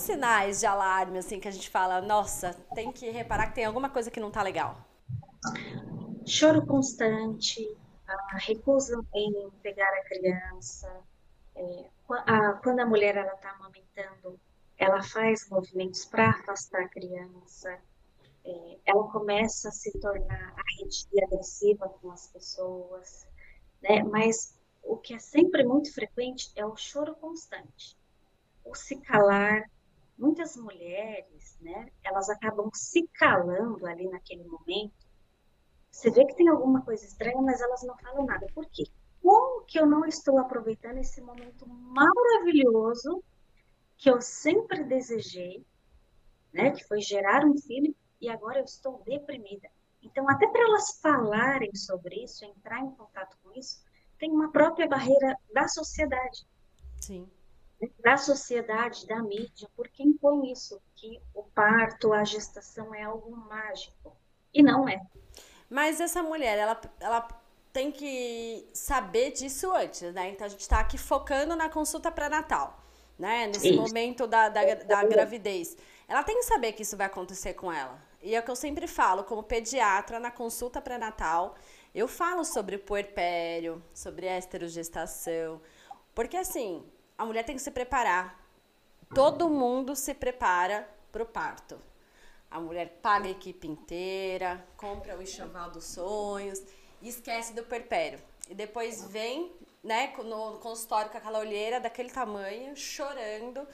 sinais de alarme, assim, que a gente fala, nossa, tem que reparar que tem alguma coisa que não tá legal? Choro constante, a recusa em pegar a criança, é, a, quando a mulher ela está amamentando, ela faz movimentos para afastar a criança, é, ela começa a se tornar arredia, agressiva com as pessoas, né? Mas o que é sempre muito frequente é o choro constante, o se calar. Muitas mulheres, né? Elas acabam se calando ali naquele momento. Você vê que tem alguma coisa estranha, mas elas não falam nada. Por quê? Como que eu não estou aproveitando esse momento maravilhoso que eu sempre desejei, né? Que foi gerar um filho e agora eu estou deprimida. Então, até para elas falarem sobre isso, entrar em contato com isso, tem uma própria barreira da sociedade. Sim. Da sociedade, da mídia, por quem põe isso, que o parto, a gestação é algo mágico. E não é. Mas essa mulher, ela, ela tem que saber disso antes, né? Então a gente está aqui focando na consulta pré-natal, né? Nesse isso. momento da, da, da gravidez. Ela tem que saber que isso vai acontecer com ela. E é o que eu sempre falo, como pediatra, na consulta pré-natal, eu falo sobre puerpério, sobre esterogestação, porque assim, a mulher tem que se preparar. Todo mundo se prepara para o parto. A mulher paga a equipe inteira, compra o enxoval dos sonhos e esquece do puerpério. E depois vem né, no consultório com aquela olheira daquele tamanho, chorando.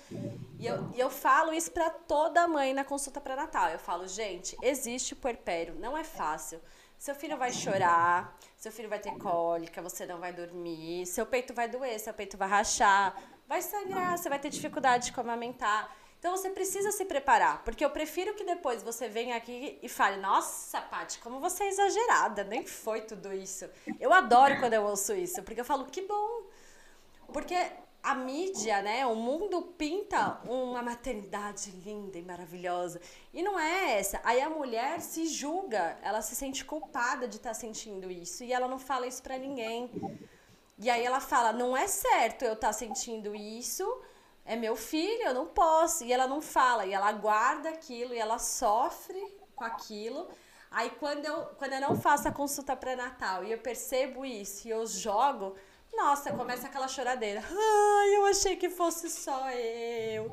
E eu, e eu falo isso para toda mãe na consulta pré-natal. Eu falo, gente, existe puerpério, não é fácil. Seu filho vai chorar, seu filho vai ter cólica, você não vai dormir, seu peito vai doer, seu peito vai rachar, vai sangrar, você vai ter dificuldade de amamentar. Então você precisa se preparar, porque eu prefiro que depois você venha aqui e fale: Nossa, Paty, como você é exagerada, nem foi tudo isso. Eu adoro quando eu ouço isso, porque eu falo: Que bom. Porque a mídia, né, o mundo pinta uma maternidade linda e maravilhosa. E não é essa. Aí a mulher se julga, ela se sente culpada de estar tá sentindo isso e ela não fala isso para ninguém. E aí ela fala: "Não é certo eu estar tá sentindo isso" é meu filho, eu não posso. E ela não fala, e ela guarda aquilo, e ela sofre com aquilo. Aí quando eu, quando eu não faço a consulta pré-natal e eu percebo isso e eu jogo, nossa, começa aquela choradeira. Ai, eu achei que fosse só eu.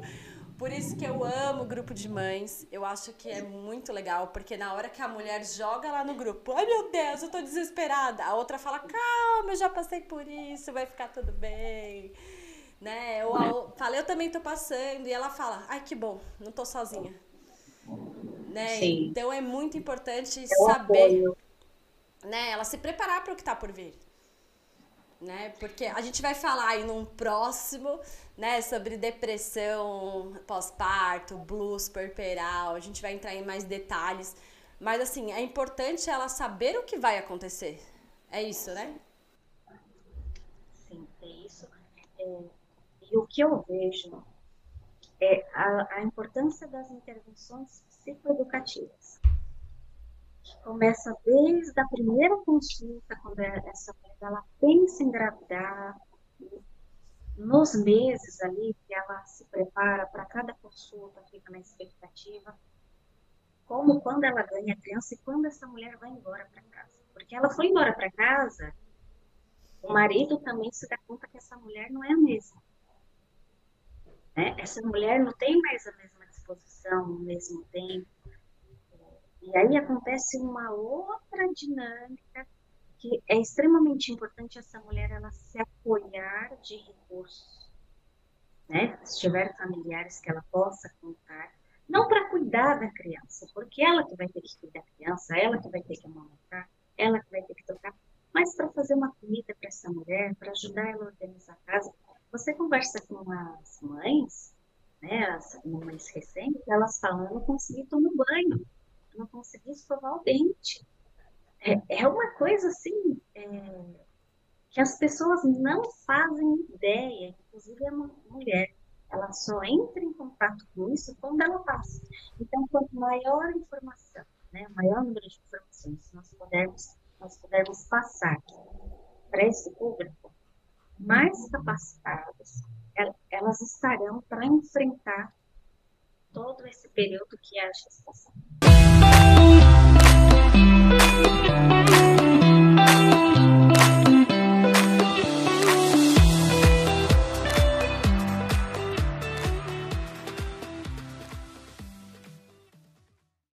Por isso que eu amo o grupo de mães. Eu acho que é muito legal, porque na hora que a mulher joga lá no grupo, ai meu Deus, eu tô desesperada. A outra fala, calma, eu já passei por isso, vai ficar tudo bem né? Eu, eu falei, eu também tô passando, e ela fala, ai que bom, não tô sozinha. Né? Então é muito importante eu saber, apoio. né? Ela se preparar para o que está por vir. Né? Porque a gente vai falar aí num próximo, né, sobre depressão pós-parto, blues perperal, a gente vai entrar em mais detalhes, mas assim, é importante ela saber o que vai acontecer. É isso, né? Sim, é isso. É e o que eu vejo é a, a importância das intervenções psicoeducativas. Começa desde a primeira consulta, quando é, essa mulher ela pensa em engravidar, nos meses ali que ela se prepara para cada consulta, fica na expectativa, como quando ela ganha a criança e quando essa mulher vai embora para casa. Porque ela foi embora para casa, o marido também se dá conta que essa mulher não é a mesma. Né? Essa mulher não tem mais a mesma disposição, o mesmo tempo. E aí acontece uma outra dinâmica que é extremamente importante essa mulher ela se apoiar de recursos, né? Se tiver familiares que ela possa contar, não para cuidar da criança, porque ela que vai ter que cuidar da criança, ela que vai ter que amamentar, ela que vai ter que tocar, mas para fazer uma comida para essa mulher, para ajudar ela a organizar a casa, você conversa com as mães, né, as mães recentes, elas falam, não consegui tomar banho, não consegui escovar o dente. É, é uma coisa assim, é, que as pessoas não fazem ideia, inclusive a mulher, ela só entra em contato com isso quando ela passa. Então, quanto maior a informação, né, maior número de informações nós pudermos, nós pudermos passar para esse público, mais capacitadas elas estarão para enfrentar todo esse período que é a gestação. Thank you.